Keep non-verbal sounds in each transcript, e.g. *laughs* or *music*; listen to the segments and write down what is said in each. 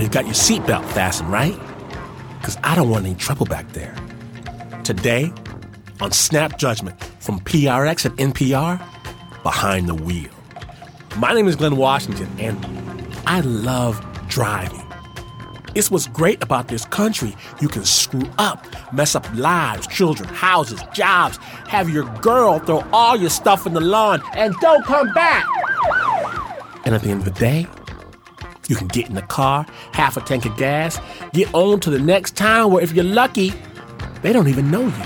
You got your seatbelt fastened, right? Because I don't want any trouble back there. Today, on Snap Judgment from PRX and NPR, Behind the Wheel. My name is Glynn Washington, and I love driving. It's what's great about this country. You can screw up, mess up lives, children, houses, jobs, have your girl throw all your stuff in the lawn, and don't come back. And at the end of the day, you can get in the car, half a tank of gas, get on to the next town where, if you're lucky, they don't even know you.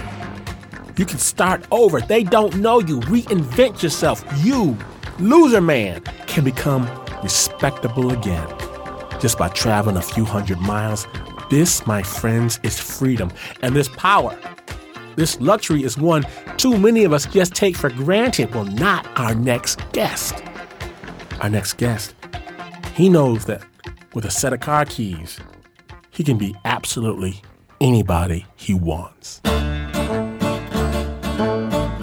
You can start over. They don't know you. Reinvent yourself. You, loser man, can become respectable again just by traveling a few hundred miles. This, my friends, is freedom and this power. This luxury is one too many of us just take for granted. Well, not our next guest. Our next guest, he knows that with a set of car keys, he can be absolutely anybody he wants.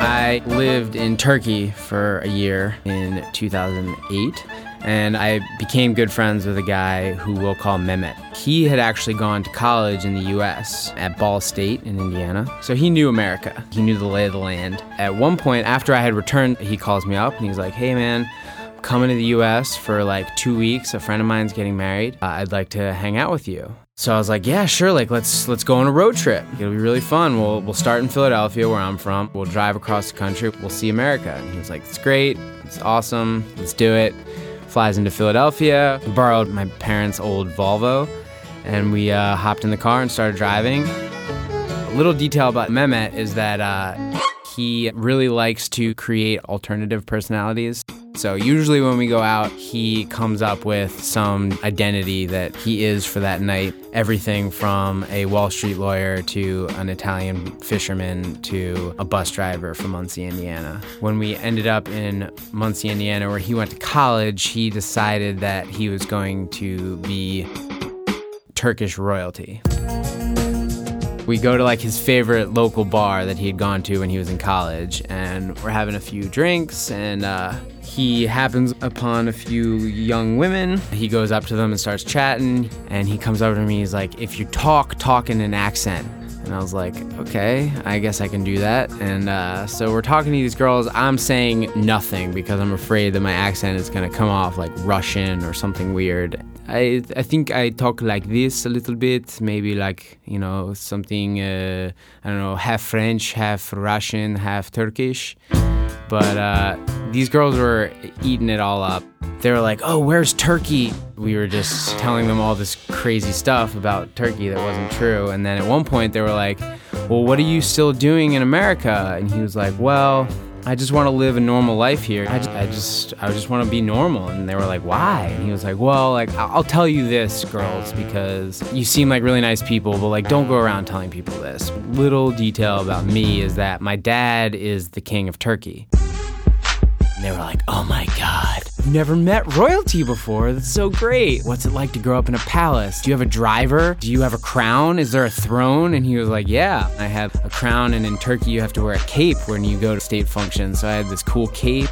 I lived in Turkey for a year in 2008 and I became good friends with a guy who we'll call Mehmet. He had actually gone to college in the US at Ball State in Indiana, so he knew America. He knew the lay of the land. At one point, after I had returned, he calls me up and he's like, hey man, coming to the US for like two weeks. A friend of mine's getting married. Uh, I'd like to hang out with you. So I was like, yeah, sure. Like let's let's go on a road trip. It'll be really fun. We'll we'll start in Philadelphia, where I'm from. We'll drive across the country. We'll see America. And he was like, it's great. It's awesome. Let's do it flies into Philadelphia, borrowed my parents' old Volvo, and we uh, hopped in the car and started driving. A little detail about Mehmet is that uh, he really likes to create alternative personalities. So usually when we go out, he comes up with some identity that he is for that night. Everything from a Wall Street lawyer to an Italian fisherman to a bus driver from Muncie, Indiana. When we ended up in Muncie, Indiana, where he went to college, he decided that he was going to be Turkish royalty we go to like his favorite local bar that he had gone to when he was in college, and we're having a few drinks, and uh, he happens upon a few young women. He goes up to them and starts chatting, and he comes over to me. He's like, "If you talk, talk in an accent." And I was like, okay, I guess I can do that. And uh, so we're talking to these girls. I'm saying nothing because I'm afraid that my accent is going to come off like Russian or something weird. I I think I talk like this a little bit, maybe like you know something uh, I don't know, half French, half Russian, half Turkish. But uh, these girls were eating it all up. They were like, "Oh, where's Turkey?" We were just telling them all this crazy stuff about Turkey that wasn't true. And then at one point, they were like, "Well, what are you still doing in America?" And he was like, "Well." I just want to live a normal life here. I just, I just, I just want to be normal. And they were like, why? And he was like, well, like, I'll tell you this, girls, because you seem like really nice people, but like, don't go around telling people this. Little detail about me is that my dad is the king of Turkey. And they were like, oh my God, I've never met royalty before. That's so great. What's it like to grow up in a palace? Do you have a driver? Do you have a crown? Is there a throne? And he was like, yeah, I have a crown. And in Turkey, you have to wear a cape when you go to state functions. So I had this cool cape.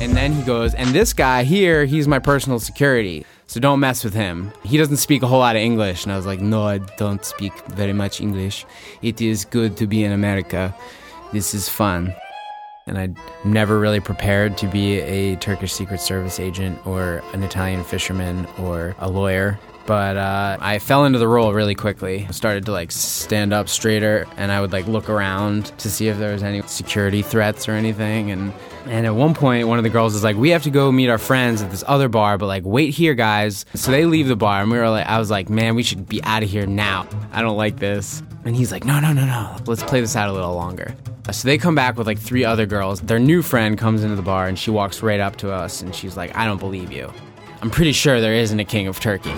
And then he goes, and this guy here, he's my personal security. So don't mess with him. He doesn't speak a whole lot of English. And I was like, no, I don't speak very much English. It is good to be in America. This is fun. And I'd never really prepared to be a Turkish Secret Service agent or an Italian fisherman or a lawyer. But uh, I fell into the role really quickly. I started to like stand up straighter, and I would like look around to see if there was any security threats or anything. And and at one point, one of the girls is like, "We have to go meet our friends at this other bar, but like, wait here, guys." So they leave the bar, and we were like, "I was like, man, we should be out of here now. I don't like this." And he's like, "No, no, no, no. Let's play this out a little longer." So they come back with like three other girls. Their new friend comes into the bar, and she walks right up to us, and she's like, "I don't believe you. I'm pretty sure there isn't a king of Turkey."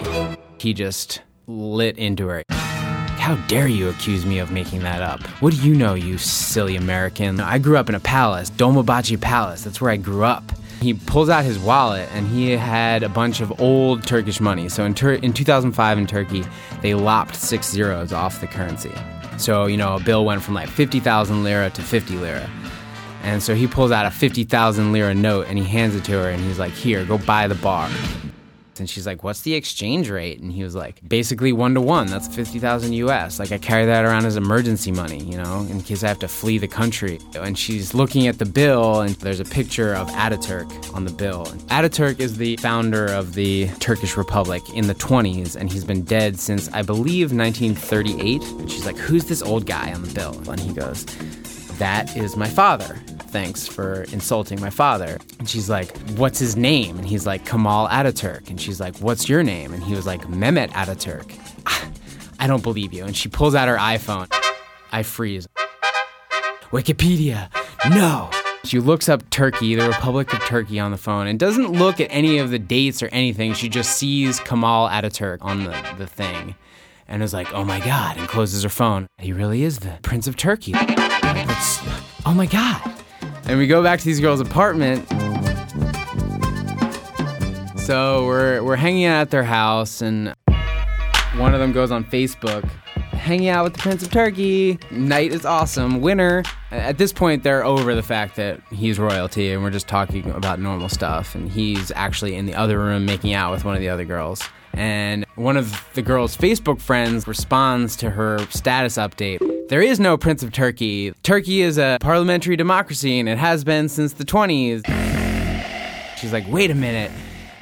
He just lit into her. How dare you accuse me of making that up? What do you know, you silly American? I grew up in a palace, Dolmabahce Palace. That's where I grew up. He pulls out his wallet and he had a bunch of old Turkish money. So in, Tur- in 2005 in Turkey, they lopped six zeros off the currency. So, you know, a bill went from like 50,000 lira to 50 lira. And so he pulls out a 50,000 lira note and he hands it to her and he's like, Here, go buy the bar. And she's like, What's the exchange rate? And he was like, Basically one to one. That's 50,000 US. Like, I carry that around as emergency money, you know, in case I have to flee the country. And she's looking at the bill, and there's a picture of Ataturk on the bill. Ataturk is the founder of the Turkish Republic in the 20s, and he's been dead since, I believe, 1938. And she's like, Who's this old guy on the bill? And he goes, That is my father thanks for insulting my father. And she's like, what's his name? And he's like, Kemal Ataturk. And she's like, what's your name? And he was like, Mehmet Ataturk. Ah, I don't believe you. And she pulls out her iPhone. I freeze. Wikipedia, no. She looks up Turkey, the Republic of Turkey, on the phone and doesn't look at any of the dates or anything. She just sees Kemal Ataturk on the, the thing and is like, oh my God, and closes her phone. He really is the Prince of Turkey. Oh my God. And we go back to these girls' apartment. So we're, we're hanging out at their house, and one of them goes on Facebook hanging out with the Prince of Turkey. Night is awesome. Winner. At this point, they're over the fact that he's royalty, and we're just talking about normal stuff. And he's actually in the other room making out with one of the other girls. And one of the girl's Facebook friends responds to her status update. There is no Prince of Turkey. Turkey is a parliamentary democracy, and it has been since the 20s. She's like, wait a minute.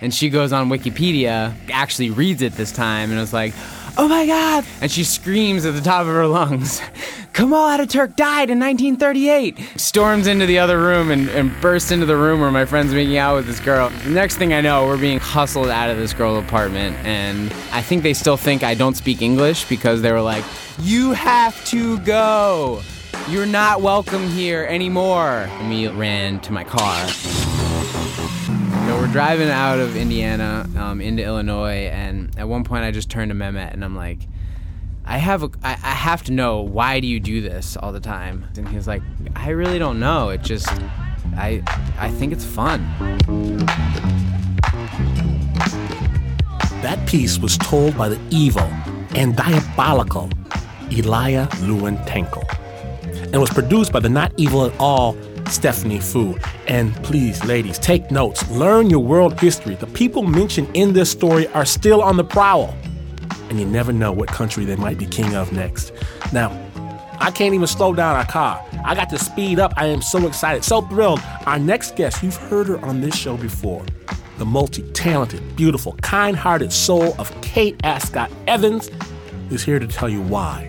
And she goes on Wikipedia, actually reads it this time, and is like, oh my god! And she screams at the top of her lungs, *laughs* Kemal Ataturk died in 1938! Storms into the other room and, and bursts into the room where my friend's making out with this girl. The next thing I know, we're being hustled out of this girl's apartment, and I think they still think I don't speak English because they were like, You have to go! You're not welcome here anymore! And we ran to my car. So we're driving out of Indiana um, into Illinois, and at one point I just turned to Mehmet and I'm like, I have a, I, I have to know why do you do this all the time? And he was like, I really don't know. It just I I think it's fun. That piece was told by the evil and diabolical Elia Lewentenko and was produced by the not evil at all Stephanie Foo. And please, ladies, take notes. Learn your world history. The people mentioned in this story are still on the prowl, and you never know what country they might be king of next. Now, I can't even slow down our car. I got to speed up. I am so excited, so thrilled. Our next guest, you've heard her on this show before. The multi talented, beautiful, kind hearted soul of Kate Ascott Evans is here to tell you why.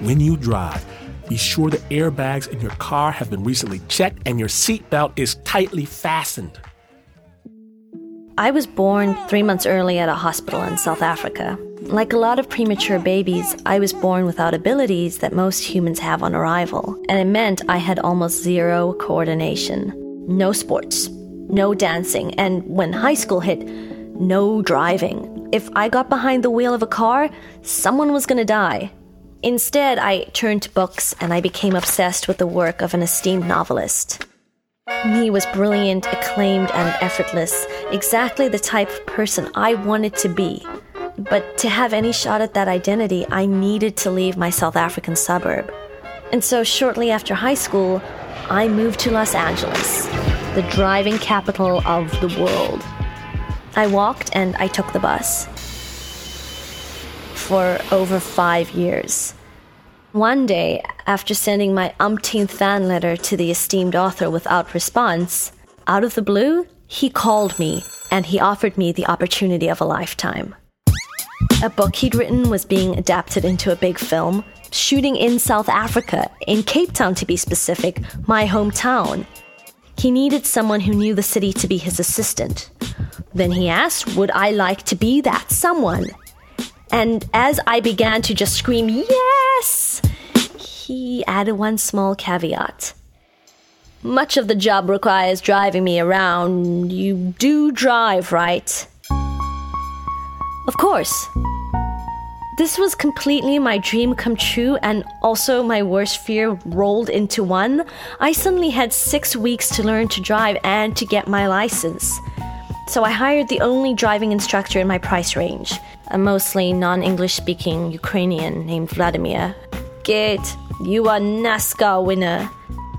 When you drive, be sure the airbags in your car have been recently checked and your seatbelt is tightly fastened. I was born three months early at a hospital in South Africa. Like a lot of premature babies, I was born without abilities that most humans have on arrival, and it meant I had almost zero coordination. No sports, no dancing, and when high school hit, no driving. If I got behind the wheel of a car, someone was gonna die. Instead, I turned to books and I became obsessed with the work of an esteemed novelist. He was brilliant, acclaimed, and effortless, exactly the type of person I wanted to be. But to have any shot at that identity, I needed to leave my South African suburb. And so, shortly after high school, I moved to Los Angeles, the driving capital of the world. I walked and I took the bus for over five years. One day, after sending my umpteenth fan letter to the esteemed author without response, out of the blue, he called me and he offered me the opportunity of a lifetime. A book he'd written was being adapted into a big film, shooting in South Africa, in Cape Town to be specific, my hometown. He needed someone who knew the city to be his assistant. Then he asked, Would I like to be that someone? And as I began to just scream, Yes! He added one small caveat. Much of the job requires driving me around. You do drive, right? Of course. This was completely my dream come true and also my worst fear rolled into one. I suddenly had six weeks to learn to drive and to get my license. So I hired the only driving instructor in my price range a mostly non English speaking Ukrainian named Vladimir. Git, you are NASCAR winner.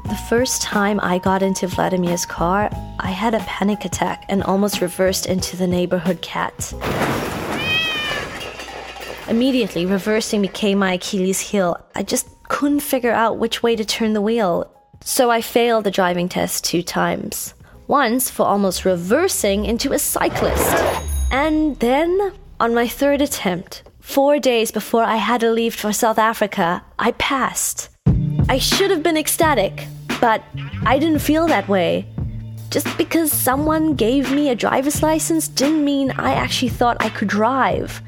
The first time I got into Vladimir's car, I had a panic attack and almost reversed into the neighborhood cat. Immediately, reversing became my Achilles heel. I just couldn't figure out which way to turn the wheel. So I failed the driving test two times. Once for almost reversing into a cyclist. And then, on my third attempt, four days before I had to leave for South Africa, I passed. I should have been ecstatic, but I didn't feel that way. Just because someone gave me a driver's license didn't mean I actually thought I could drive.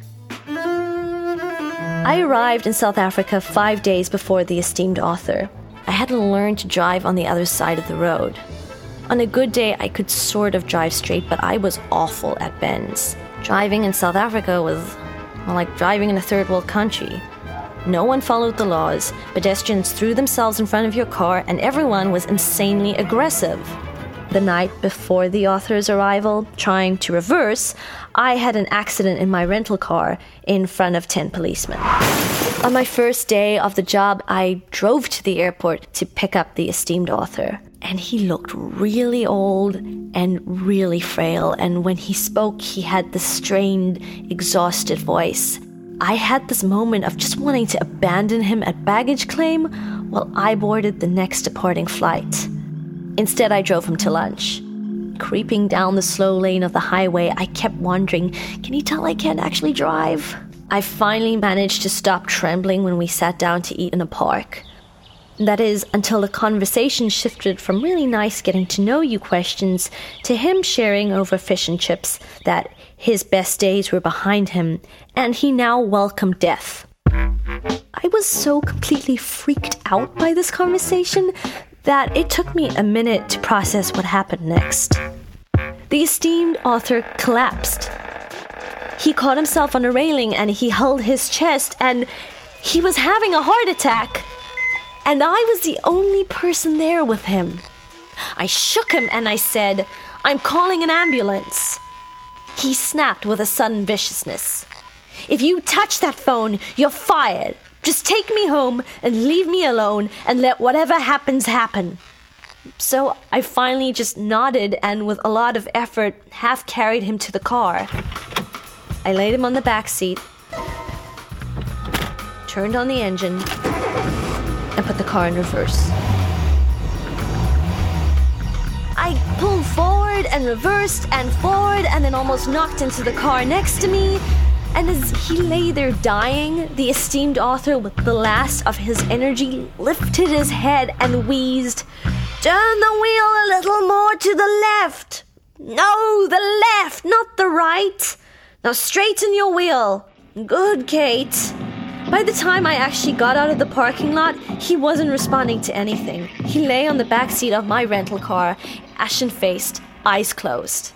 I arrived in South Africa five days before the esteemed author. I hadn't learned to drive on the other side of the road. On a good day, I could sort of drive straight, but I was awful at bends. Driving in South Africa was well, like driving in a third world country. No one followed the laws, pedestrians threw themselves in front of your car, and everyone was insanely aggressive. The night before the author's arrival, trying to reverse, I had an accident in my rental car in front of 10 policemen. On my first day of the job, I drove to the airport to pick up the esteemed author. And he looked really old and really frail. And when he spoke, he had this strained, exhausted voice. I had this moment of just wanting to abandon him at baggage claim while I boarded the next departing flight. Instead, I drove him to lunch. Creeping down the slow lane of the highway, I kept wondering can he tell I can't actually drive? I finally managed to stop trembling when we sat down to eat in a park. That is, until the conversation shifted from really nice getting to know you questions to him sharing over fish and chips that his best days were behind him and he now welcomed death. I was so completely freaked out by this conversation that it took me a minute to process what happened next. The esteemed author collapsed. He caught himself on a railing and he held his chest and he was having a heart attack and I was the only person there with him. I shook him and I said, I'm calling an ambulance. He snapped with a sudden viciousness. If you touch that phone, you're fired. Just take me home and leave me alone and let whatever happens happen. So I finally just nodded and, with a lot of effort, half carried him to the car. I laid him on the back seat, turned on the engine, and put the car in reverse. I pulled forward and reversed and forward and then almost knocked into the car next to me. And as he lay there dying, the esteemed author, with the last of his energy, lifted his head and wheezed, Turn the wheel a little more to the left. No, the left, not the right. Now straighten your wheel. Good, Kate. By the time I actually got out of the parking lot, he wasn't responding to anything. He lay on the back seat of my rental car, ashen faced, eyes closed.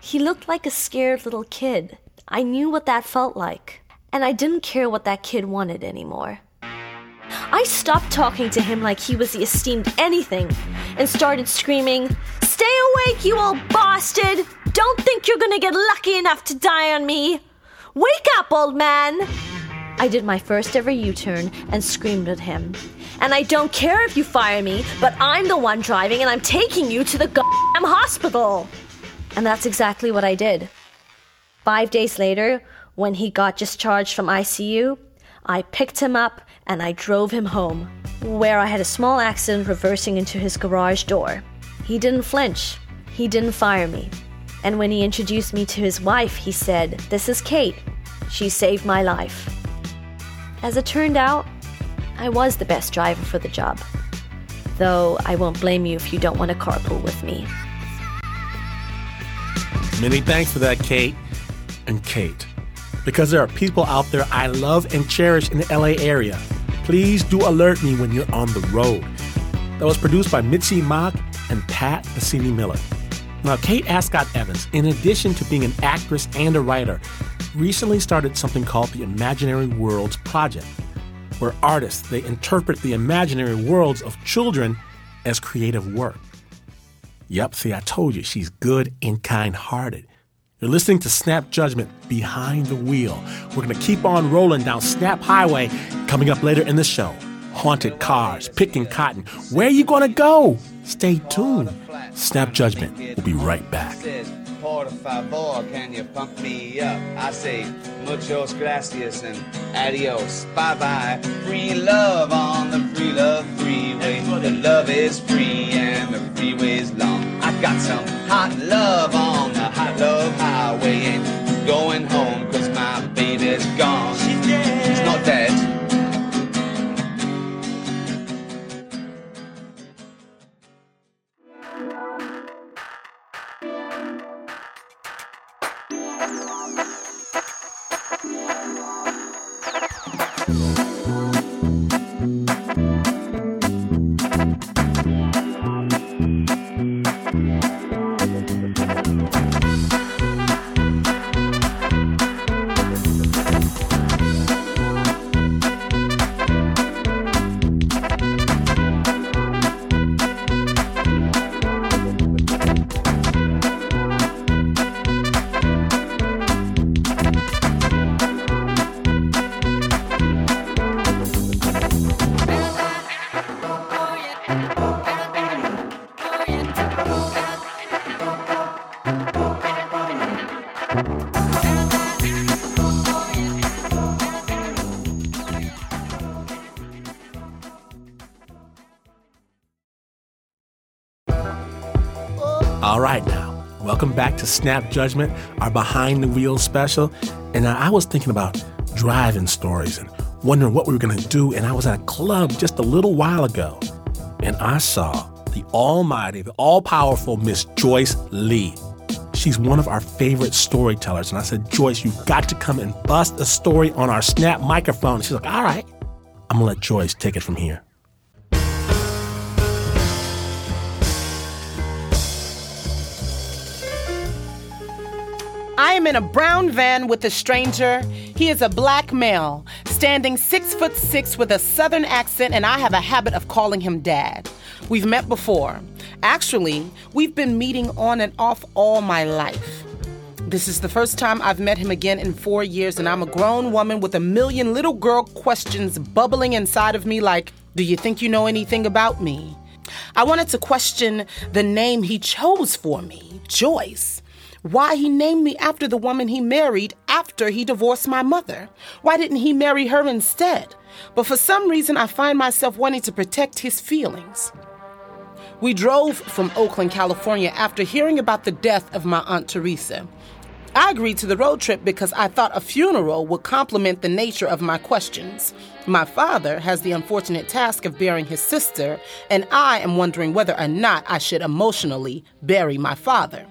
He looked like a scared little kid. I knew what that felt like, and I didn't care what that kid wanted anymore. I stopped talking to him like he was the esteemed anything and started screaming, Stay awake, you old bastard! Don't think you're gonna get lucky enough to die on me! Wake up, old man! I did my first ever U turn and screamed at him. And I don't care if you fire me, but I'm the one driving and I'm taking you to the goddamn hospital. And that's exactly what I did. Five days later, when he got discharged from ICU, I picked him up and I drove him home, where I had a small accident reversing into his garage door. He didn't flinch, he didn't fire me. And when he introduced me to his wife, he said, This is Kate. She saved my life. As it turned out, I was the best driver for the job. Though I won't blame you if you don't want to carpool with me. Many thanks for that, Kate. And Kate, because there are people out there I love and cherish in the LA area, please do alert me when you're on the road. That was produced by Mitzi Mock and Pat Mesiti Miller. Now, Kate Ascott Evans, in addition to being an actress and a writer, recently started something called the Imaginary Worlds Project, where artists they interpret the imaginary worlds of children as creative work. Yep, see, I told you she's good and kind-hearted. You're listening to Snap Judgment Behind the Wheel. We're going to keep on rolling down Snap Highway coming up later in the show. haunted cars, picking cotton. Where are you going to go? Stay tuned. Snap Judgment. We'll be right back. Favor, can you pump me up? I say muchos gracias and adios. Bye bye. Free love on the free love freeway. The love is free and the freeway's long. I got some hot love on the hot love highway. Ain't going home cause my baby's gone. She's dead. She's not dead. Back to Snap Judgment, our behind the wheels special. And I was thinking about driving stories and wondering what we were going to do. And I was at a club just a little while ago, and I saw the almighty, the all powerful Miss Joyce Lee. She's one of our favorite storytellers. And I said, Joyce, you've got to come and bust a story on our Snap microphone. And she's like, all right. I'm going to let Joyce take it from here. In a brown van with a stranger. He is a black male, standing six foot six with a southern accent, and I have a habit of calling him dad. We've met before. Actually, we've been meeting on and off all my life. This is the first time I've met him again in four years, and I'm a grown woman with a million little girl questions bubbling inside of me like, Do you think you know anything about me? I wanted to question the name he chose for me, Joyce why he named me after the woman he married after he divorced my mother. Why didn't he marry her instead? But for some reason, I find myself wanting to protect his feelings. We drove from Oakland, California after hearing about the death of my Aunt Teresa. I agreed to the road trip because I thought a funeral would complement the nature of my questions. My father has the unfortunate task of burying his sister, and I am wondering whether or not I should emotionally bury my father.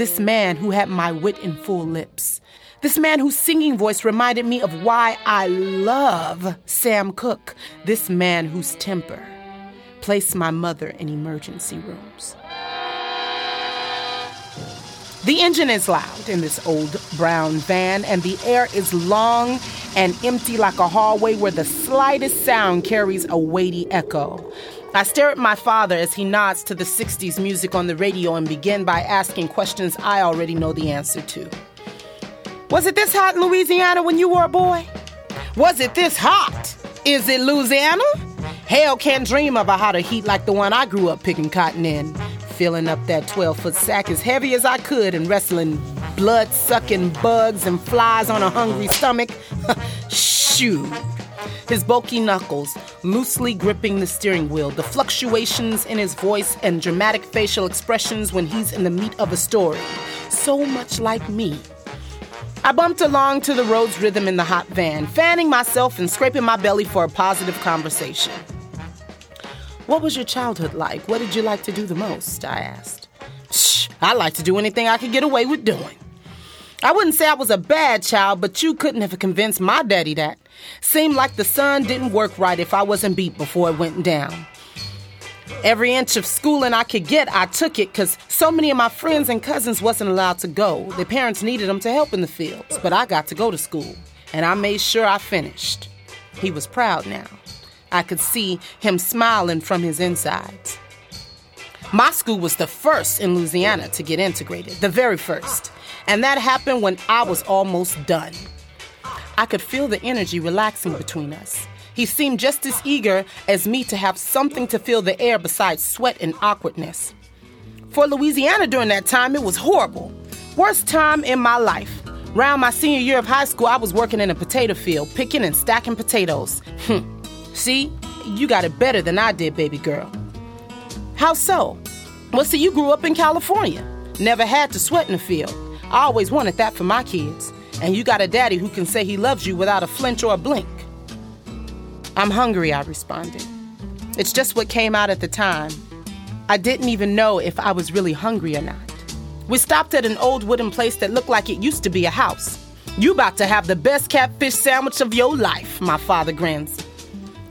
This man who had my wit in full lips. This man whose singing voice reminded me of why I love Sam Cooke. This man whose temper placed my mother in emergency rooms. The engine is loud in this old brown van, and the air is long and empty like a hallway where the slightest sound carries a weighty echo. I stare at my father as he nods to the 60s music on the radio and begin by asking questions I already know the answer to. Was it this hot in Louisiana when you were a boy? Was it this hot? Is it Louisiana? Hell can't dream of a hotter heat like the one I grew up picking cotton in, filling up that 12 foot sack as heavy as I could and wrestling blood sucking bugs and flies on a hungry stomach. *laughs* Shoo his bulky knuckles loosely gripping the steering wheel, the fluctuations in his voice and dramatic facial expressions when he's in the meat of a story. So much like me. I bumped along to the road's rhythm in the hot van, fanning myself and scraping my belly for a positive conversation. What was your childhood like? What did you like to do the most? I asked. Shh, I like to do anything I could get away with doing. I wouldn't say I was a bad child, but you couldn't have convinced my daddy that. Seemed like the sun didn't work right if I wasn't beat before it went down. Every inch of schooling I could get, I took it because so many of my friends and cousins wasn't allowed to go. Their parents needed them to help in the fields, but I got to go to school, and I made sure I finished. He was proud now. I could see him smiling from his insides. My school was the first in Louisiana to get integrated, the very first. And that happened when I was almost done. I could feel the energy relaxing between us. He seemed just as eager as me to have something to fill the air besides sweat and awkwardness. For Louisiana during that time, it was horrible. Worst time in my life. Around my senior year of high school, I was working in a potato field, picking and stacking potatoes. Hmm. See, you got it better than I did, baby girl. How so? Well, see, you grew up in California. Never had to sweat in the field. I always wanted that for my kids. And you got a daddy who can say he loves you without a flinch or a blink. I'm hungry, I responded. It's just what came out at the time. I didn't even know if I was really hungry or not. We stopped at an old wooden place that looked like it used to be a house. You about to have the best catfish sandwich of your life, my father grins.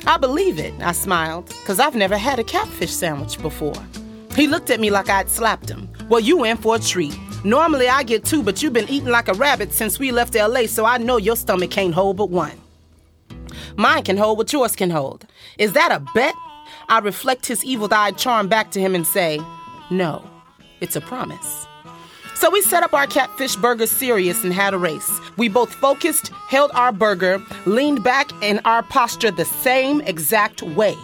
I believe it, I smiled, because I've never had a catfish sandwich before. He looked at me like I'd slapped him. Well, you in for a treat. Normally I get two, but you've been eating like a rabbit since we left LA, so I know your stomach can't hold but one. Mine can hold what yours can hold. Is that a bet? I reflect his evil eyed charm back to him and say, No, it's a promise. So we set up our catfish burger serious and had a race. We both focused, held our burger, leaned back in our posture the same exact way.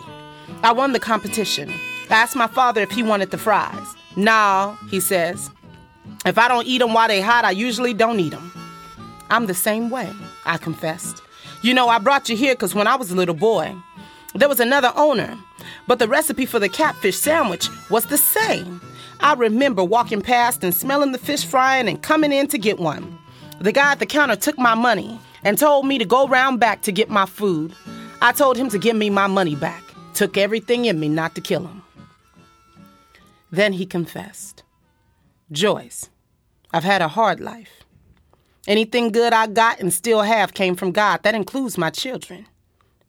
I won the competition. I asked my father if he wanted the fries. Nah, he says. If I don't eat them while they hot, I usually don't eat them. I'm the same way, I confessed. You know, I brought you here because when I was a little boy, there was another owner, but the recipe for the catfish sandwich was the same. I remember walking past and smelling the fish frying and coming in to get one. The guy at the counter took my money and told me to go round back to get my food. I told him to give me my money back. Took everything in me not to kill him. Then he confessed Joyce, I've had a hard life. Anything good I got and still have came from God. That includes my children.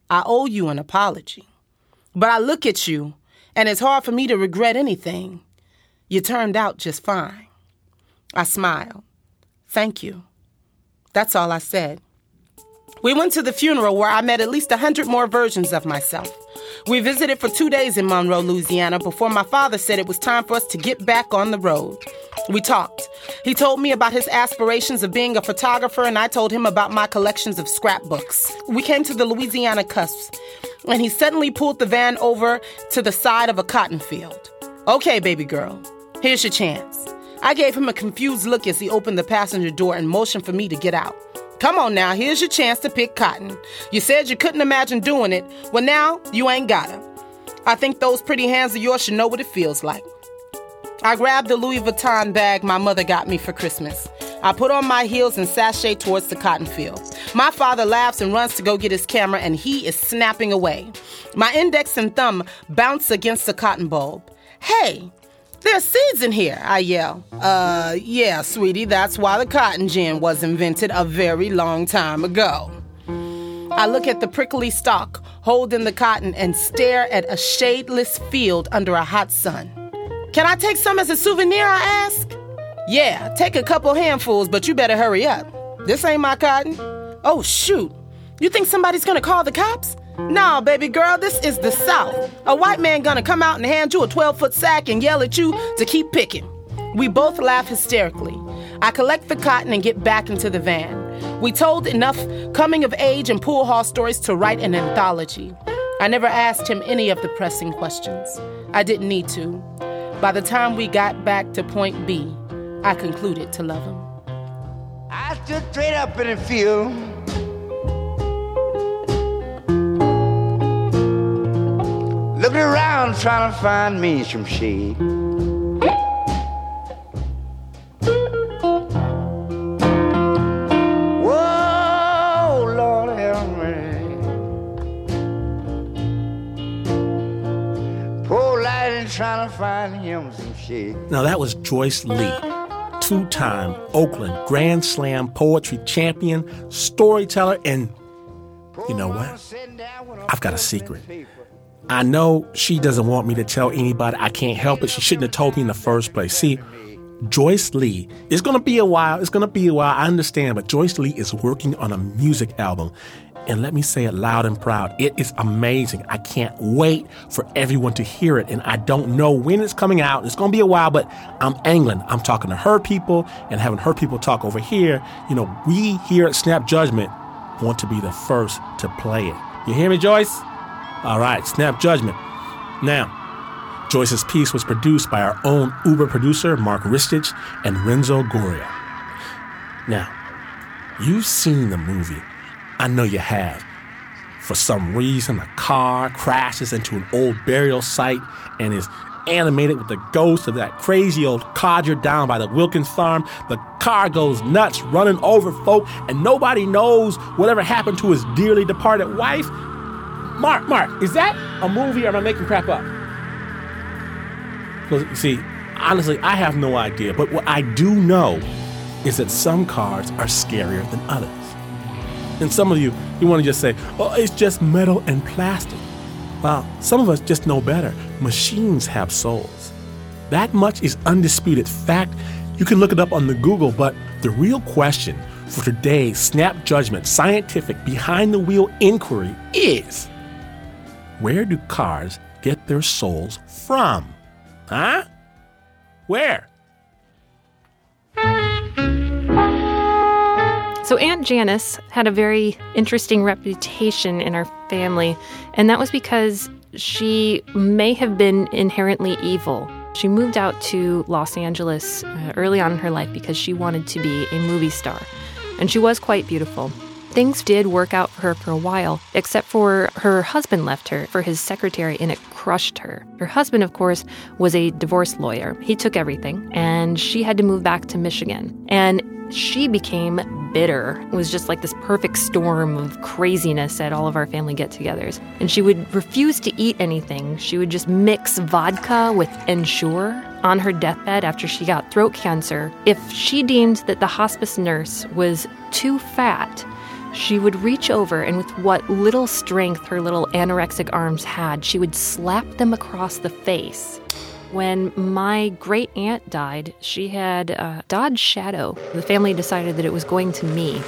I owe you an apology. But I look at you, and it's hard for me to regret anything. You turned out just fine. I smiled. Thank you. That's all I said. We went to the funeral where I met at least a hundred more versions of myself. We visited for two days in Monroe, Louisiana, before my father said it was time for us to get back on the road. We talked. He told me about his aspirations of being a photographer, and I told him about my collections of scrapbooks. We came to the Louisiana cusp, and he suddenly pulled the van over to the side of a cotton field. Okay, baby girl, here's your chance. I gave him a confused look as he opened the passenger door and motioned for me to get out. Come on now, here's your chance to pick cotton. You said you couldn't imagine doing it. Well, now you ain't gotta. I think those pretty hands of yours should know what it feels like. I grabbed the Louis Vuitton bag my mother got me for Christmas. I put on my heels and sashay towards the cotton field. My father laughs and runs to go get his camera, and he is snapping away. My index and thumb bounce against the cotton bulb. Hey, there's seeds in here, I yell. Uh, yeah, sweetie, that's why the cotton gin was invented a very long time ago. I look at the prickly stalk holding the cotton and stare at a shadeless field under a hot sun. Can I take some as a souvenir? I ask. Yeah, take a couple handfuls, but you better hurry up. This ain't my cotton. Oh, shoot. You think somebody's gonna call the cops? Nah, baby girl, this is the South. A white man gonna come out and hand you a 12 foot sack and yell at you to keep picking. We both laugh hysterically. I collect the cotton and get back into the van. We told enough coming of age and pool hall stories to write an anthology. I never asked him any of the pressing questions. I didn't need to. By the time we got back to point B, I concluded to love him. I stood straight up in the field. Around trying to find me some shade. Whoa, Lord have mercy. Poor light trying to find him some shade. Now, that was Joyce Lee, two time Oakland Grand Slam poetry champion, storyteller, and you know what? I've got a secret. I know she doesn't want me to tell anybody. I can't help it. She shouldn't have told me in the first place. See, Joyce Lee, it's going to be a while. It's going to be a while. I understand. But Joyce Lee is working on a music album. And let me say it loud and proud. It is amazing. I can't wait for everyone to hear it. And I don't know when it's coming out. It's going to be a while, but I'm angling. I'm talking to her people and having her people talk over here. You know, we here at Snap Judgment want to be the first to play it. You hear me, Joyce? All right, snap judgment. Now, Joyce's piece was produced by our own Uber producer, Mark Ristich, and Renzo Gorrio. Now, you've seen the movie. I know you have. For some reason, a car crashes into an old burial site and is animated with the ghost of that crazy old codger down by the Wilkins farm. The car goes nuts, running over folk, and nobody knows whatever happened to his dearly departed wife. Mark, Mark, is that a movie or am I making crap up? Because, see, honestly, I have no idea. But what I do know is that some cars are scarier than others. And some of you, you want to just say, oh, it's just metal and plastic. Well, some of us just know better. Machines have souls. That much is undisputed fact. You can look it up on the Google, but the real question for today's snap judgment, scientific, behind the wheel inquiry is where do cars get their souls from? Huh? Where? So, Aunt Janice had a very interesting reputation in our family, and that was because she may have been inherently evil. She moved out to Los Angeles uh, early on in her life because she wanted to be a movie star, and she was quite beautiful. Things did work out for her for a while, except for her husband left her for his secretary and it crushed her. Her husband, of course, was a divorce lawyer. He took everything and she had to move back to Michigan. And she became bitter. It was just like this perfect storm of craziness at all of our family get togethers. And she would refuse to eat anything. She would just mix vodka with Ensure on her deathbed after she got throat cancer. If she deemed that the hospice nurse was too fat, she would reach over and, with what little strength her little anorexic arms had, she would slap them across the face. When my great aunt died, she had uh, a Dodge Shadow. The family decided that it was going to me.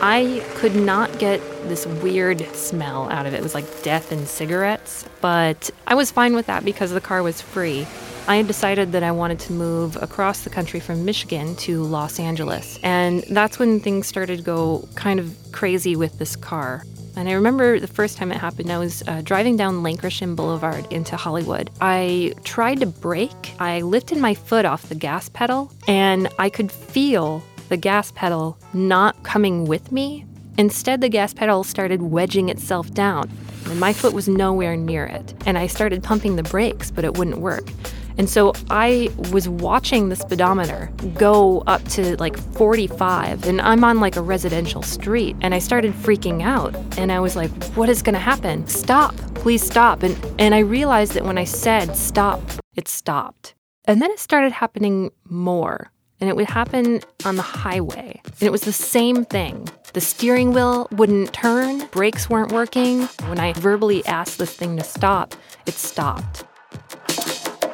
I could not get this weird smell out of it. It was like death and cigarettes, but I was fine with that because the car was free. I had decided that I wanted to move across the country from Michigan to Los Angeles. And that's when things started to go kind of crazy with this car. And I remember the first time it happened, I was uh, driving down Lankershim Boulevard into Hollywood. I tried to brake. I lifted my foot off the gas pedal, and I could feel the gas pedal not coming with me. Instead, the gas pedal started wedging itself down, and my foot was nowhere near it. And I started pumping the brakes, but it wouldn't work. And so I was watching the speedometer go up to like 45, and I'm on like a residential street, and I started freaking out. And I was like, what is to happen? Stop, please stop. And, and I realized that when I said stop, it stopped. And then it started happening more. And it would happen on the highway. And it was the same thing. The steering wheel wouldn't turn, brakes weren't working. When I verbally asked this thing to stop, it stopped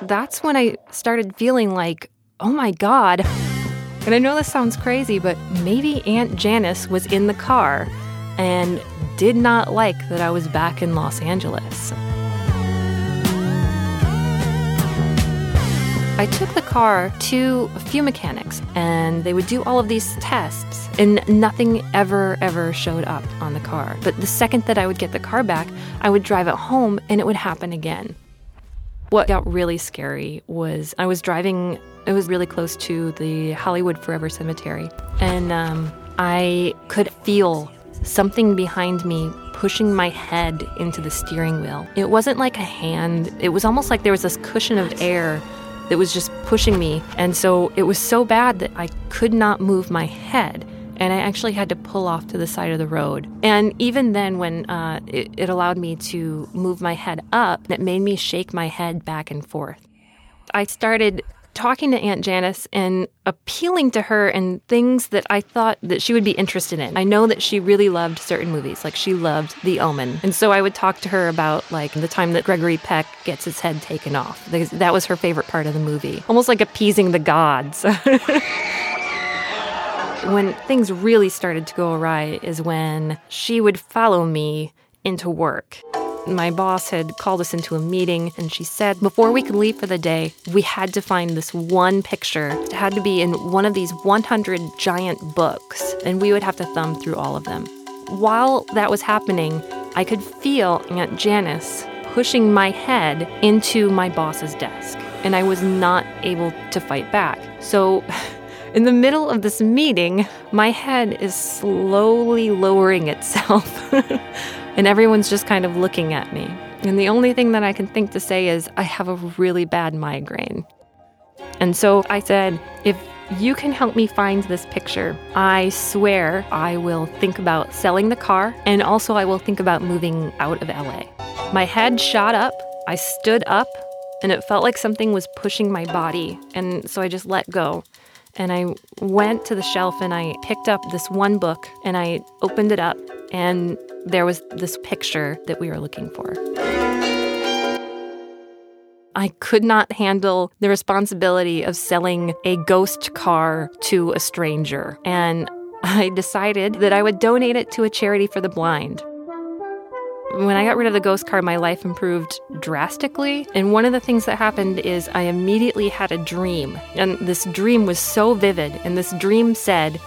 that's when I started feeling like, oh my God. And I know this sounds crazy, but maybe Aunt Janice was in the car and did not like that I was back in Los Angeles. I took the car to a few mechanics and they would do all of these tests and nothing ever, ever showed up on the car. But the second that I would get the car back, I would drive it home and it would happen again. What got really scary was I was driving, it was really close to the Hollywood Forever Cemetery, and um, I could feel something behind me pushing my head into the steering wheel. It wasn't like a hand, it was almost like there was this cushion of air that was just pushing me. And so it was so bad that I could not move my head and I actually had to pull off to the side of the road. And even then, when uh, it, it allowed me to move my head up, it made me shake my head back and forth. I started talking to Aunt Janice and appealing to her and things that I thought that she would be interested in. I know that she really loved certain movies, like she loved The Omen. And so I would talk to her about like the time that Gregory Peck gets his head taken off. That was her favorite part of the movie. Almost like appeasing the gods. *laughs* When things really started to go awry is when she would follow me into work. My boss had called us into a meeting and she said before we could leave for the day, we had to find this one picture. It had to be in one of these 100 giant books, and we would have to thumb through all of them. While that was happening, I could feel Aunt Janice pushing my head into my boss's desk, and I was not able to fight back. So, *laughs* in the middle of this meeting, my head is slowly lowering itself, *laughs* and everyone's just kind of looking at me. And the only thing that I can think to say is, I have a really bad migraine. And so I said, if you can help me find this picture, I swear I will think about selling the car and also I will think about moving out of LA. My head shot up, I stood up, and it felt like something was pushing my body. And so I just let go. And I went to the shelf and I picked up this one book and I opened it up, and there was this picture that we were looking for. I could not handle the responsibility of selling a ghost car to a stranger, and I decided that I would donate it to a charity for the blind. When I got rid of the ghost car, my life improved drastically. And one of the things that happened is I immediately had a dream. And this dream was so vivid. And this dream said,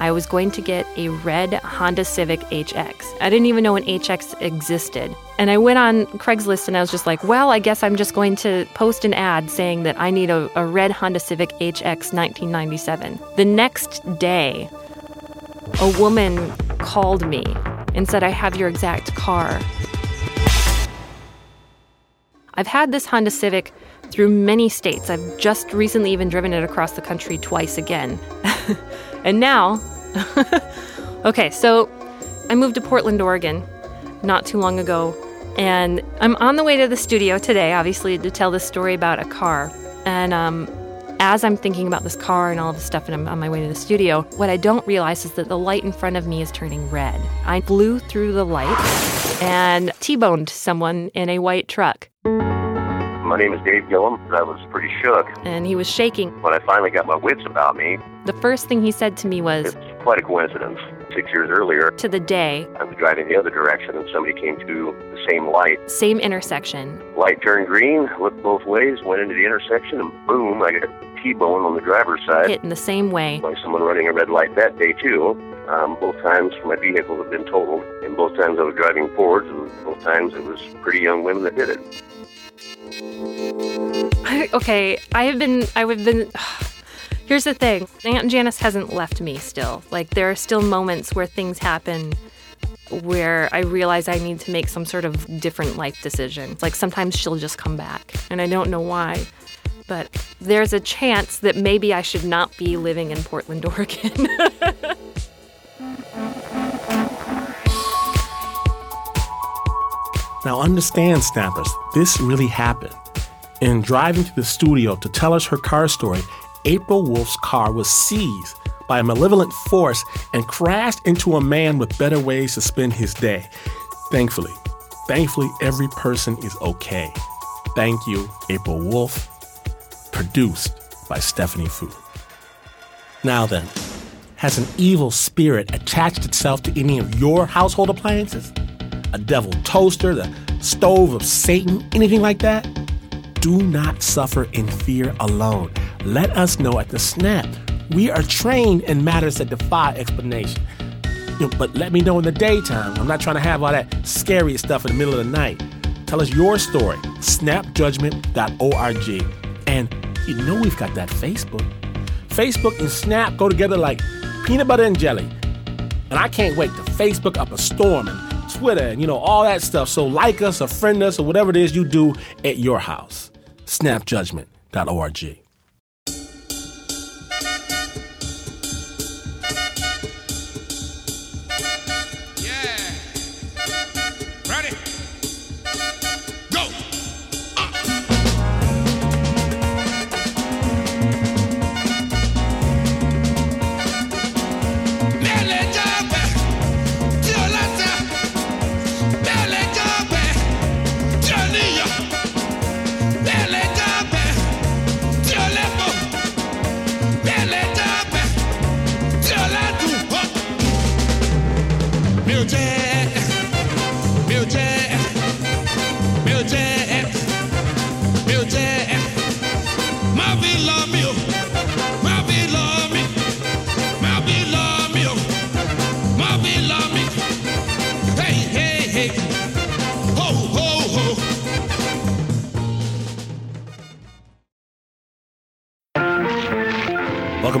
I was going to get a red Honda Civic HX. I didn't even know an HX existed. And I went on Craigslist and I was just like, well, I guess I'm just going to post an ad saying that I need a, a red Honda Civic HX 1997. The next day, a woman called me and said, I have your exact car. I've had this Honda Civic through many states. I've just recently even driven it across the country twice again. *laughs* and now, *laughs* okay, so I moved to Portland, Oregon not too long ago. And I'm on the way to the studio today, obviously, to tell this story about a car. And um, as I'm thinking about this car and all of this stuff, and I'm on my way to the studio, what I don't realize is that the light in front of me is turning red. I blew through the light and T boned someone in a white truck. My name is Dave Gillum, and I was pretty shook. And he was shaking. When I finally got my wits about me, the first thing he said to me was, It's quite a coincidence. Six years earlier, to the day, I was driving the other direction, and somebody came to the same light. Same intersection. Light turned green, looked both ways, went into the intersection, and boom, I got T-bone on the driver's side. Hit in the same way. By someone running a red light that day, too. Um, both times my vehicle had been totaled, and both times I was driving forwards, and both times it was pretty young women that did it. I, okay, I have been, I have been. *sighs* Here's the thing Aunt Janice hasn't left me still. Like, there are still moments where things happen where I realize I need to make some sort of different life decision. Like, sometimes she'll just come back, and I don't know why. But there's a chance that maybe I should not be living in Portland, *laughs* Oregon. Now, understand, Snappers, this really happened. In driving to the studio to tell us her car story, April Wolf's car was seized by a malevolent force and crashed into a man with better ways to spend his day. Thankfully, thankfully, every person is okay. Thank you, April Wolf. Produced by Stephanie Foo. Now then, has an evil spirit attached itself to any of your household appliances? A devil toaster, the stove of Satan, anything like that? Do not suffer in fear alone. Let us know at the snap. We are trained in matters that defy explanation. But let me know in the daytime. I'm not trying to have all that scary stuff in the middle of the night. Tell us your story. Snapjudgment.org. You know we've got that Facebook. Facebook and Snap go together like peanut butter and jelly. And I can't wait to Facebook up a storm and Twitter and you know all that stuff. So like us or friend us or whatever it is you do at your house. Snapjudgment.org.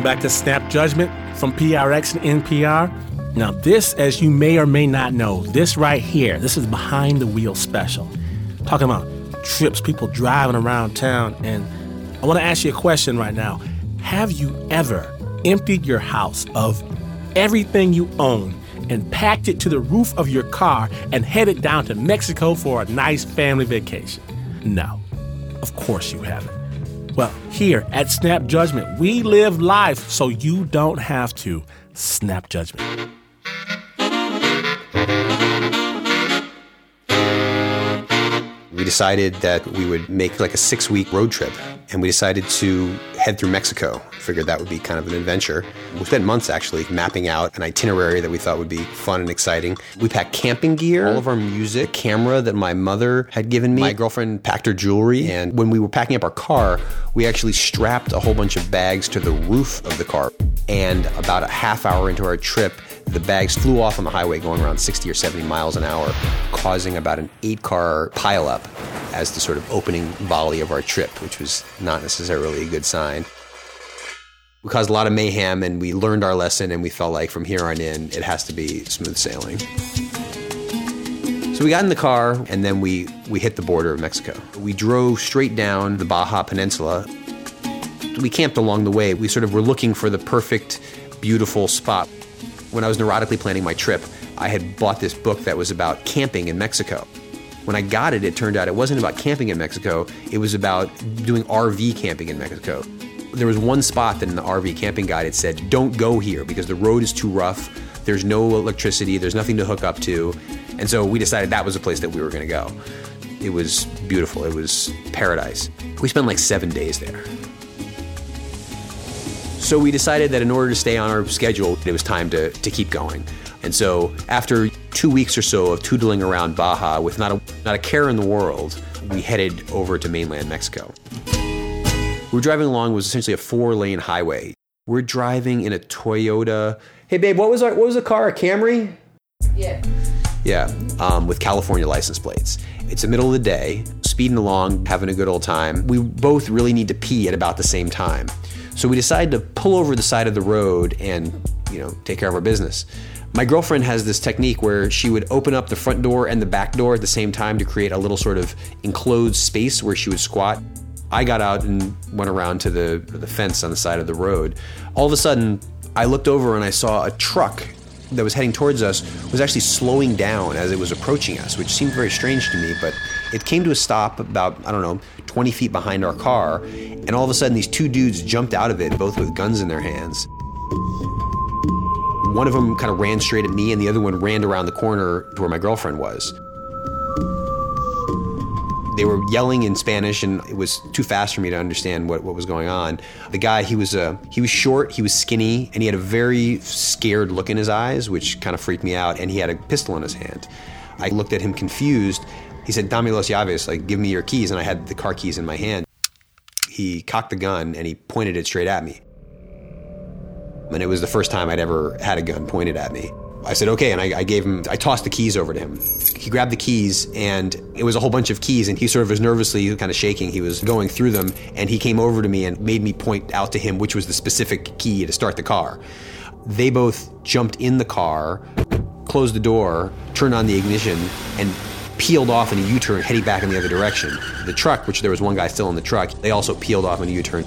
back to Snap Judgment from PRX and NPR. Now, this, as you may or may not know, this right here, this is behind the wheel special. Talking about trips, people driving around town. And I want to ask you a question right now. Have you ever emptied your house of everything you own and packed it to the roof of your car and headed down to Mexico for a nice family vacation? No, of course you haven't. Well, here at Snap Judgment, we live life so you don't have to snap judgment. We decided that we would make like a six week road trip, and we decided to head through Mexico. Figured that would be kind of an adventure. We spent months actually mapping out an itinerary that we thought would be fun and exciting. We packed camping gear, all of our music, camera that my mother had given me. My girlfriend packed her jewelry, and when we were packing up our car, we actually strapped a whole bunch of bags to the roof of the car. And about a half hour into our trip, the bags flew off on the highway going around 60 or 70 miles an hour, causing about an eight car pileup as the sort of opening volley of our trip, which was not necessarily a good sign. We caused a lot of mayhem and we learned our lesson, and we felt like from here on in, it has to be smooth sailing. So we got in the car and then we, we hit the border of Mexico. We drove straight down the Baja Peninsula. We camped along the way. We sort of were looking for the perfect, beautiful spot. When I was neurotically planning my trip, I had bought this book that was about camping in Mexico. When I got it, it turned out it wasn't about camping in Mexico, it was about doing RV camping in Mexico. There was one spot that in the RV camping guide it said, don't go here because the road is too rough, there's no electricity, there's nothing to hook up to. And so we decided that was the place that we were going to go. It was beautiful, it was paradise. We spent like seven days there. So we decided that in order to stay on our schedule, it was time to, to keep going. And so after two weeks or so of tootling around Baja with not a, not a care in the world, we headed over to mainland Mexico. We were driving along was essentially a four lane highway. We're driving in a Toyota. Hey babe, what was our what was the car? A Camry? Yeah. Yeah, um, with California license plates. It's the middle of the day, speeding along, having a good old time. We both really need to pee at about the same time. So we decided to pull over the side of the road and, you know, take care of our business. My girlfriend has this technique where she would open up the front door and the back door at the same time to create a little sort of enclosed space where she would squat. I got out and went around to the, the fence on the side of the road. All of a sudden, I looked over and I saw a truck that was heading towards us was actually slowing down as it was approaching us, which seemed very strange to me, but it came to a stop about, I don't know, 20 feet behind our car, and all of a sudden these two dudes jumped out of it, both with guns in their hands. One of them kind of ran straight at me, and the other one ran around the corner to where my girlfriend was. They were yelling in Spanish, and it was too fast for me to understand what, what was going on. The guy, he was uh, he was short, he was skinny, and he had a very scared look in his eyes, which kind of freaked me out. And he had a pistol in his hand. I looked at him confused. He said, "Dame los llaves," like give me your keys, and I had the car keys in my hand. He cocked the gun and he pointed it straight at me. And it was the first time I'd ever had a gun pointed at me. I said, okay, and I, I, gave him, I tossed the keys over to him. He grabbed the keys, and it was a whole bunch of keys, and he sort of was nervously kind of shaking. He was going through them, and he came over to me and made me point out to him which was the specific key to start the car. They both jumped in the car, closed the door, turned on the ignition, and peeled off in a U turn, heading back in the other direction. The truck, which there was one guy still in the truck, they also peeled off in a U turn.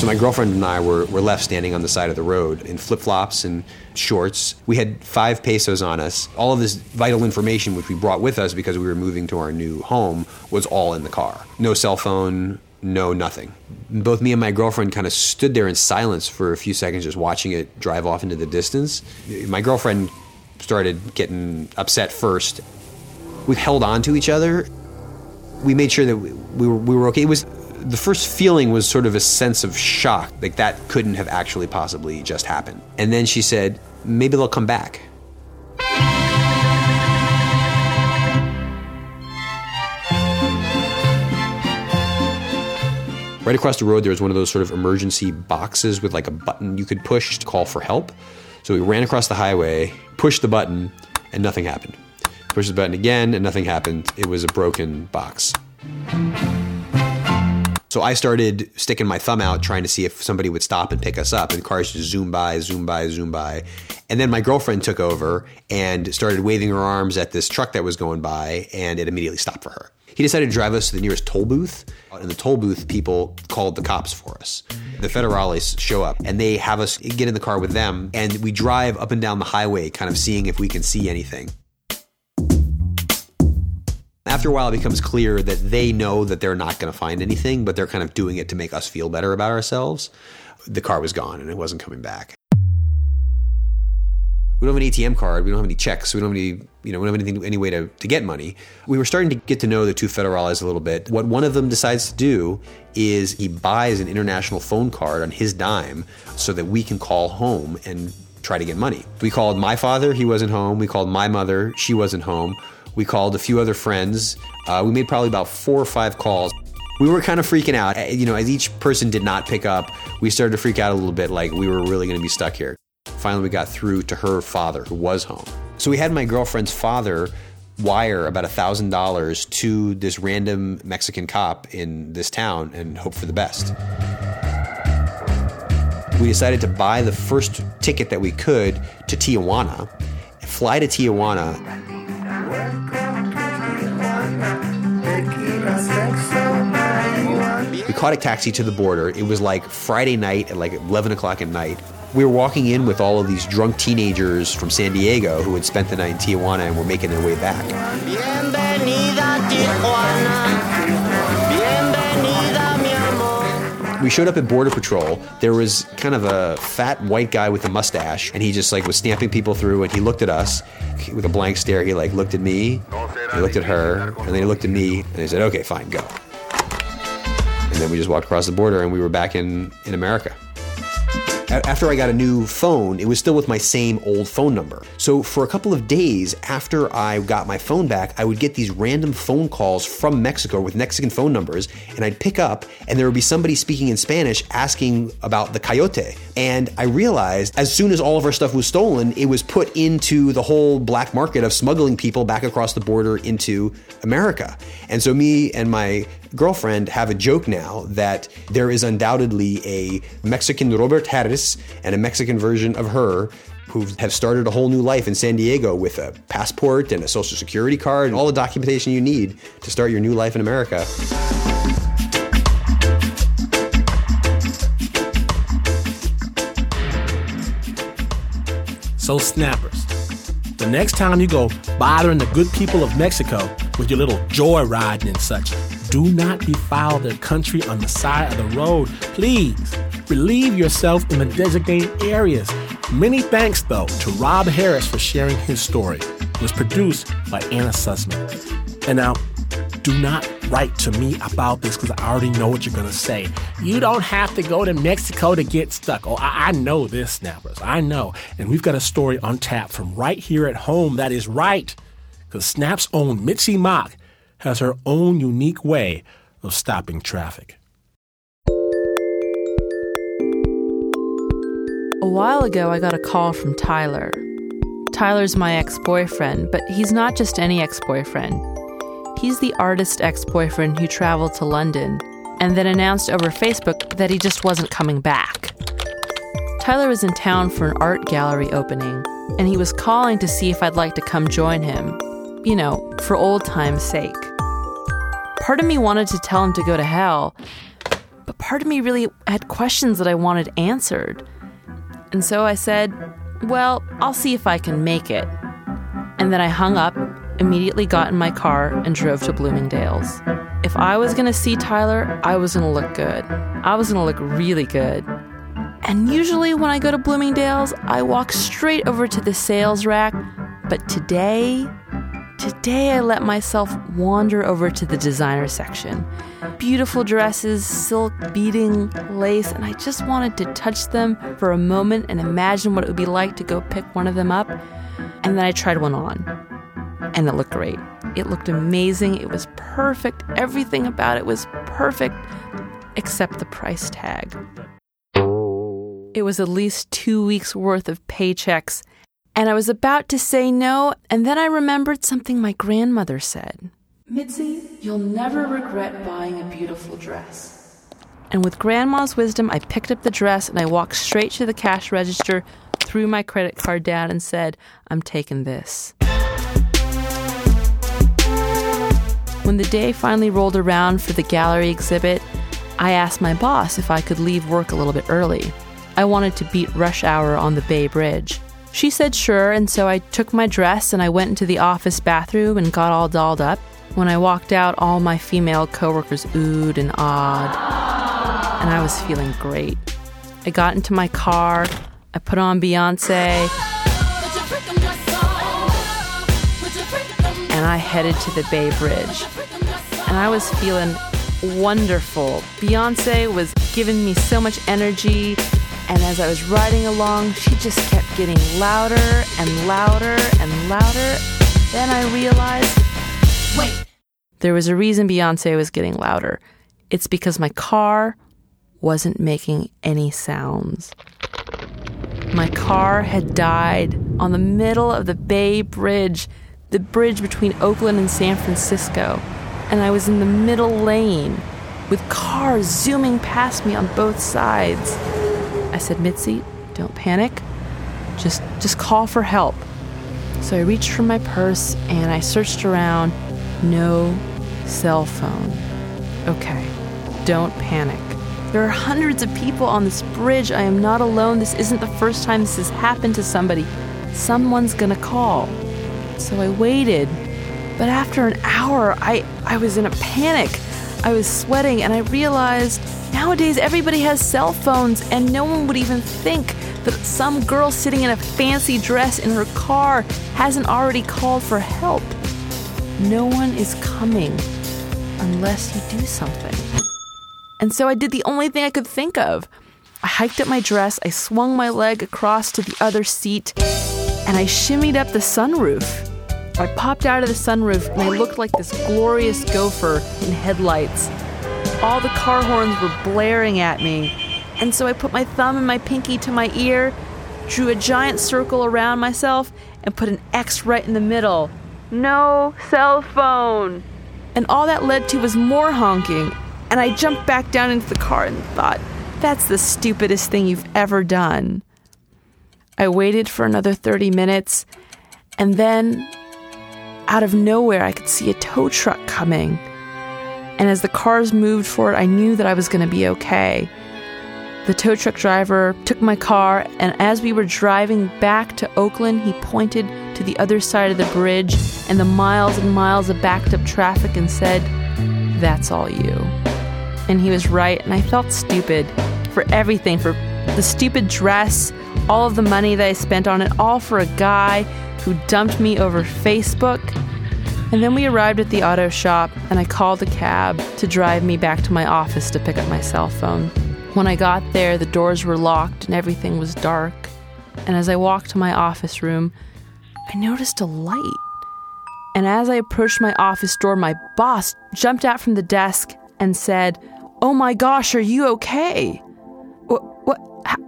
So my girlfriend and I were, were left standing on the side of the road in flip flops and shorts. We had five pesos on us. All of this vital information, which we brought with us because we were moving to our new home, was all in the car. No cell phone, no nothing. Both me and my girlfriend kind of stood there in silence for a few seconds, just watching it drive off into the distance. My girlfriend started getting upset first. We held on to each other. We made sure that we, we were, we were okay. It was the first feeling was sort of a sense of shock, like that couldn't have actually possibly just happened. And then she said, maybe they'll come back. Right across the road, there was one of those sort of emergency boxes with like a button you could push to call for help. So we ran across the highway, pushed the button, and nothing happened. Pushed the button again, and nothing happened. It was a broken box. So I started sticking my thumb out trying to see if somebody would stop and pick us up, and cars just zoom by, zoom by, zoom by. And then my girlfriend took over and started waving her arms at this truck that was going by, and it immediately stopped for her. He decided to drive us to the nearest toll booth. And the toll booth people called the cops for us. The federales show up and they have us get in the car with them, and we drive up and down the highway, kind of seeing if we can see anything. After a while, it becomes clear that they know that they're not going to find anything, but they're kind of doing it to make us feel better about ourselves. The car was gone and it wasn't coming back. We don't have an ATM card. We don't have any checks. We don't have any, you know, we don't have anything, any way to, to get money. We were starting to get to know the two federales a little bit. What one of them decides to do is he buys an international phone card on his dime so that we can call home and try to get money. We called my father. He wasn't home. We called my mother. She wasn't home. We called a few other friends. Uh, we made probably about four or five calls. We were kind of freaking out. Uh, You know, as each person did not pick up, we started to freak out a little bit like we were really going to be stuck here. Finally, we got through to her father, who was home. So we had my girlfriend's father wire about $1,000 to this random Mexican cop in this town and hope for the best. We decided to buy the first ticket that we could to Tijuana, fly to Tijuana, We caught a taxi to the border. It was like Friday night at like 11 o'clock at night. We were walking in with all of these drunk teenagers from San Diego who had spent the night in Tijuana and were making their way back. We showed up at Border Patrol. There was kind of a fat white guy with a mustache, and he just like was stamping people through. And he looked at us with a blank stare. He like looked at me, he looked at her, and then he looked at me, and he said, "Okay, fine, go." And then we just walked across the border, and we were back in in America. After I got a new phone, it was still with my same old phone number. So for a couple of days after I got my phone back, I would get these random phone calls from Mexico with Mexican phone numbers, and I'd pick up, and there would be somebody speaking in Spanish asking about the coyote. And I realized as soon as all of our stuff was stolen, it was put into the whole black market of smuggling people back across the border into America. And so me and my girlfriend have a joke now that there is undoubtedly a Mexican Robert Harris and a Mexican version of her who have started a whole new life in San Diego with a passport and a social security card and all the documentation you need to start your new life in America. So, snappers, the next time you go bothering the good people of Mexico with your little joyriding and such, do not defile their country on the side of the road. Please relieve yourself in the designated areas. Many thanks, though, to Rob Harris for sharing his story. It was produced by Anna Sussman. And now, do not write to me about this because I already know what you're going to say. You don't have to go to Mexico to get stuck. Oh, I, I know this, snappers. I know. And we've got a story on tap from right here at home that is right. Because Snap's own Mitzi Mock has her own unique way of stopping traffic. A while ago, I got a call from Tyler. Tyler's my ex boyfriend, but he's not just any ex boyfriend. He's the artist ex boyfriend who traveled to London and then announced over Facebook that he just wasn't coming back. Tyler was in town for an art gallery opening, and he was calling to see if I'd like to come join him. You know, for old time's sake. Part of me wanted to tell him to go to hell, but part of me really had questions that I wanted answered. And so I said, Well, I'll see if I can make it. And then I hung up, immediately got in my car, and drove to Bloomingdale's. If I was gonna see Tyler, I was gonna look good. I was gonna look really good. And usually when I go to Bloomingdale's, I walk straight over to the sales rack. But today, today I let myself wander over to the designer section. Beautiful dresses, silk beading, lace, and I just wanted to touch them for a moment and imagine what it would be like to go pick one of them up. And then I tried one on. And it looked great. It looked amazing. It was perfect. Everything about it was perfect, except the price tag. It was at least two weeks' worth of paychecks, and I was about to say no, and then I remembered something my grandmother said. Mitzi, you'll never regret buying a beautiful dress. And with grandma's wisdom, I picked up the dress and I walked straight to the cash register, threw my credit card down, and said, I'm taking this. When the day finally rolled around for the gallery exhibit, I asked my boss if I could leave work a little bit early. I wanted to beat rush hour on the Bay Bridge. She said sure, and so I took my dress and I went into the office bathroom and got all dolled up. When I walked out, all my female coworkers oohed and awed, and I was feeling great. I got into my car, I put on Beyonce, and I headed to the Bay Bridge. And I was feeling wonderful. Beyonce was giving me so much energy, and as I was riding along, she just kept getting louder and louder and louder. Then I realized wait, there was a reason Beyonce was getting louder. It's because my car wasn't making any sounds. My car had died on the middle of the Bay Bridge, the bridge between Oakland and San Francisco, and I was in the middle lane with cars zooming past me on both sides. I said, Mitzi, don't panic. Just just call for help. So I reached for my purse and I searched around. No cell phone. Okay, don't panic. There are hundreds of people on this bridge. I am not alone. This isn't the first time this has happened to somebody. Someone's gonna call. So I waited. But after an hour, I, I was in a panic. I was sweating and I realized nowadays everybody has cell phones and no one would even think that some girl sitting in a fancy dress in her car hasn't already called for help. No one is coming unless you do something. And so I did the only thing I could think of. I hiked up my dress, I swung my leg across to the other seat, and I shimmied up the sunroof. I popped out of the sunroof and I looked like this glorious gopher in headlights. All the car horns were blaring at me, and so I put my thumb and my pinky to my ear, drew a giant circle around myself, and put an X right in the middle. No cell phone! And all that led to was more honking, and I jumped back down into the car and thought, that's the stupidest thing you've ever done. I waited for another 30 minutes, and then out of nowhere, I could see a tow truck coming. And as the cars moved forward, I knew that I was going to be okay. The tow truck driver took my car, and as we were driving back to Oakland, he pointed to the other side of the bridge and the miles and miles of backed up traffic and said, That's all you. And he was right, and I felt stupid for everything for the stupid dress, all of the money that I spent on it, all for a guy who dumped me over Facebook. And then we arrived at the auto shop, and I called a cab to drive me back to my office to pick up my cell phone. When I got there, the doors were locked and everything was dark. And as I walked to my office room, I noticed a light. And as I approached my office door, my boss jumped out from the desk and said, Oh my gosh, are you okay? What? what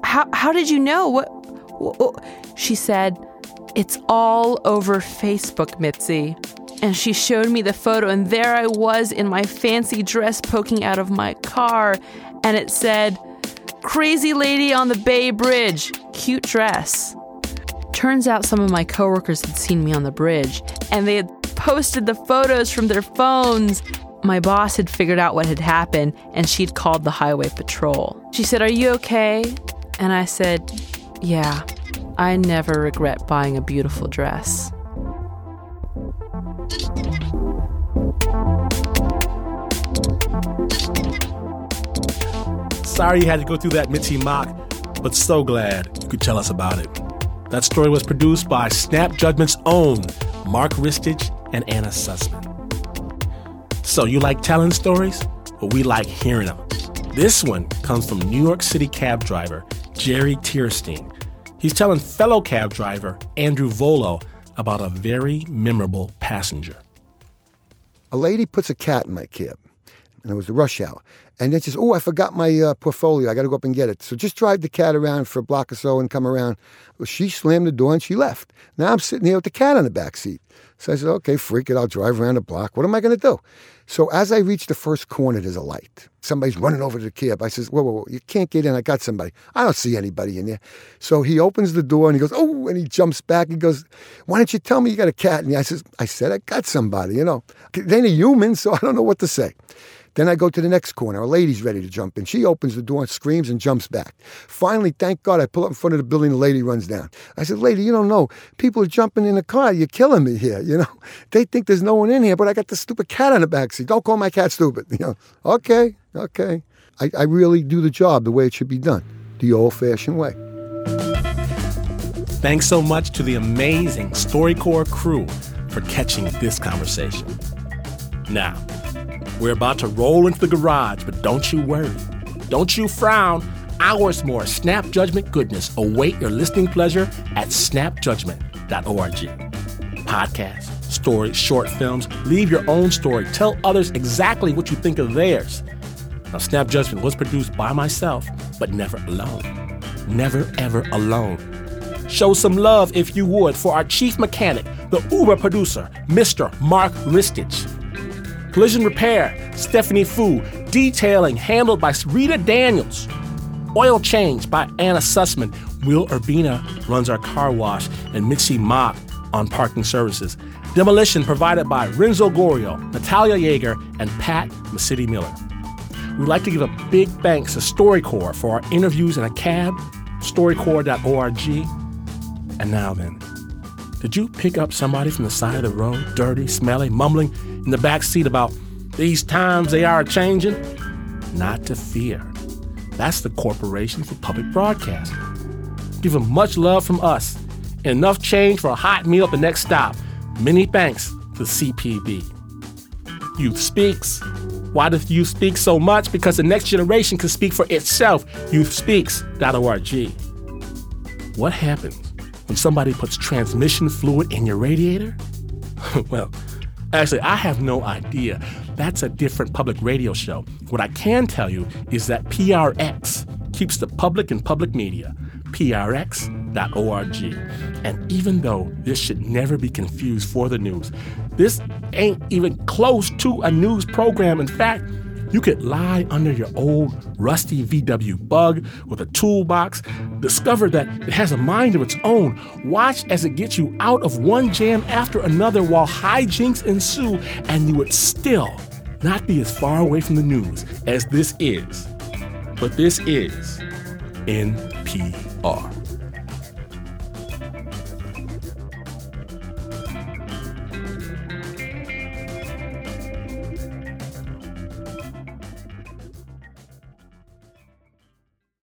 how, how did you know? What, what? She said, It's all over Facebook, Mitzi. And she showed me the photo, and there I was in my fancy dress poking out of my car, and it said, Crazy lady on the Bay Bridge, cute dress. Turns out some of my coworkers had seen me on the bridge, and they had posted the photos from their phones. My boss had figured out what had happened, and she'd called the highway patrol. She said, Are you okay? And I said, Yeah, I never regret buying a beautiful dress. Sorry you had to go through that Mitzi mock, but so glad you could tell us about it. That story was produced by Snap Judgment's own Mark Ristich and Anna Sussman. So, you like telling stories? Well, we like hearing them. This one comes from New York City cab driver Jerry Tierstein. He's telling fellow cab driver Andrew Volo about a very memorable passenger. A lady puts a cat in my cab. And it was the rush hour. And then she says, "Oh, I forgot my uh, portfolio. I got to go up and get it." So just drive the cat around for a block or so and come around. Well, she slammed the door and she left. Now I'm sitting here with the cat on the back seat. So I said, "Okay, freak it. I'll drive around the block. What am I going to do?" So as I reach the first corner, there's a light. Somebody's running over to the cab. I says, whoa, whoa, whoa, you can't get in. I got somebody. I don't see anybody in there. So he opens the door and he goes, oh, and he jumps back. He goes, why don't you tell me you got a cat? And I says, I said, I got somebody, you know. They ain't a human, so I don't know what to say. Then I go to the next corner. A lady's ready to jump in. She opens the door and screams and jumps back. Finally, thank God, I pull up in front of the building. The lady runs down. I said, Lady, you don't know. People are jumping in the car. You're killing me here. You know, *laughs* they think there's no one in here, but I got the stupid cat on the back seat. Don't call my cat stupid. *laughs* You know, okay, okay. I, I really do the job the way it should be done, the old fashioned way. Thanks so much to the amazing StoryCorps crew for catching this conversation. Now, we're about to roll into the garage, but don't you worry. Don't you frown. Hours more snap judgment goodness await your listening pleasure at snapjudgment.org. Podcasts, stories, short films, leave your own story. Tell others exactly what you think of theirs. Now, Snap Judgment was produced by myself, but never alone. Never, ever alone. Show some love, if you would, for our chief mechanic, the Uber producer, Mr. Mark Ristich. Collision Repair, Stephanie Foo. Detailing, handled by Rita Daniels. Oil Change by Anna Sussman. Will Urbina runs our car wash, and Mitzi Mott on parking services. Demolition provided by Renzo Gorrio, Natalia Yeager, and Pat Mesiti Miller. We'd like to give a big thanks to StoryCorps for our interviews in a cab, storycorps.org. And now then, did you pick up somebody from the side of the road, dirty, smelly, mumbling in the back seat about these times they are changing? Not to fear. That's the Corporation for Public Broadcasting. Give them much love from us and enough change for a hot meal at the next stop. Many thanks to CPB. Youth Speaks. Why does Youth Speak so much? Because the next generation can speak for itself. YouthSpeaks.org. What happens when somebody puts transmission fluid in your radiator? *laughs* well, actually, I have no idea. That's a different public radio show. What I can tell you is that PRX keeps the public in public media. PRX.org. And even though this should never be confused for the news, this ain't even close to a news program. In fact, you could lie under your old rusty VW bug with a toolbox, discover that it has a mind of its own, watch as it gets you out of one jam after another while hijinks ensue, and you would still not be as far away from the news as this is. But this is NPR.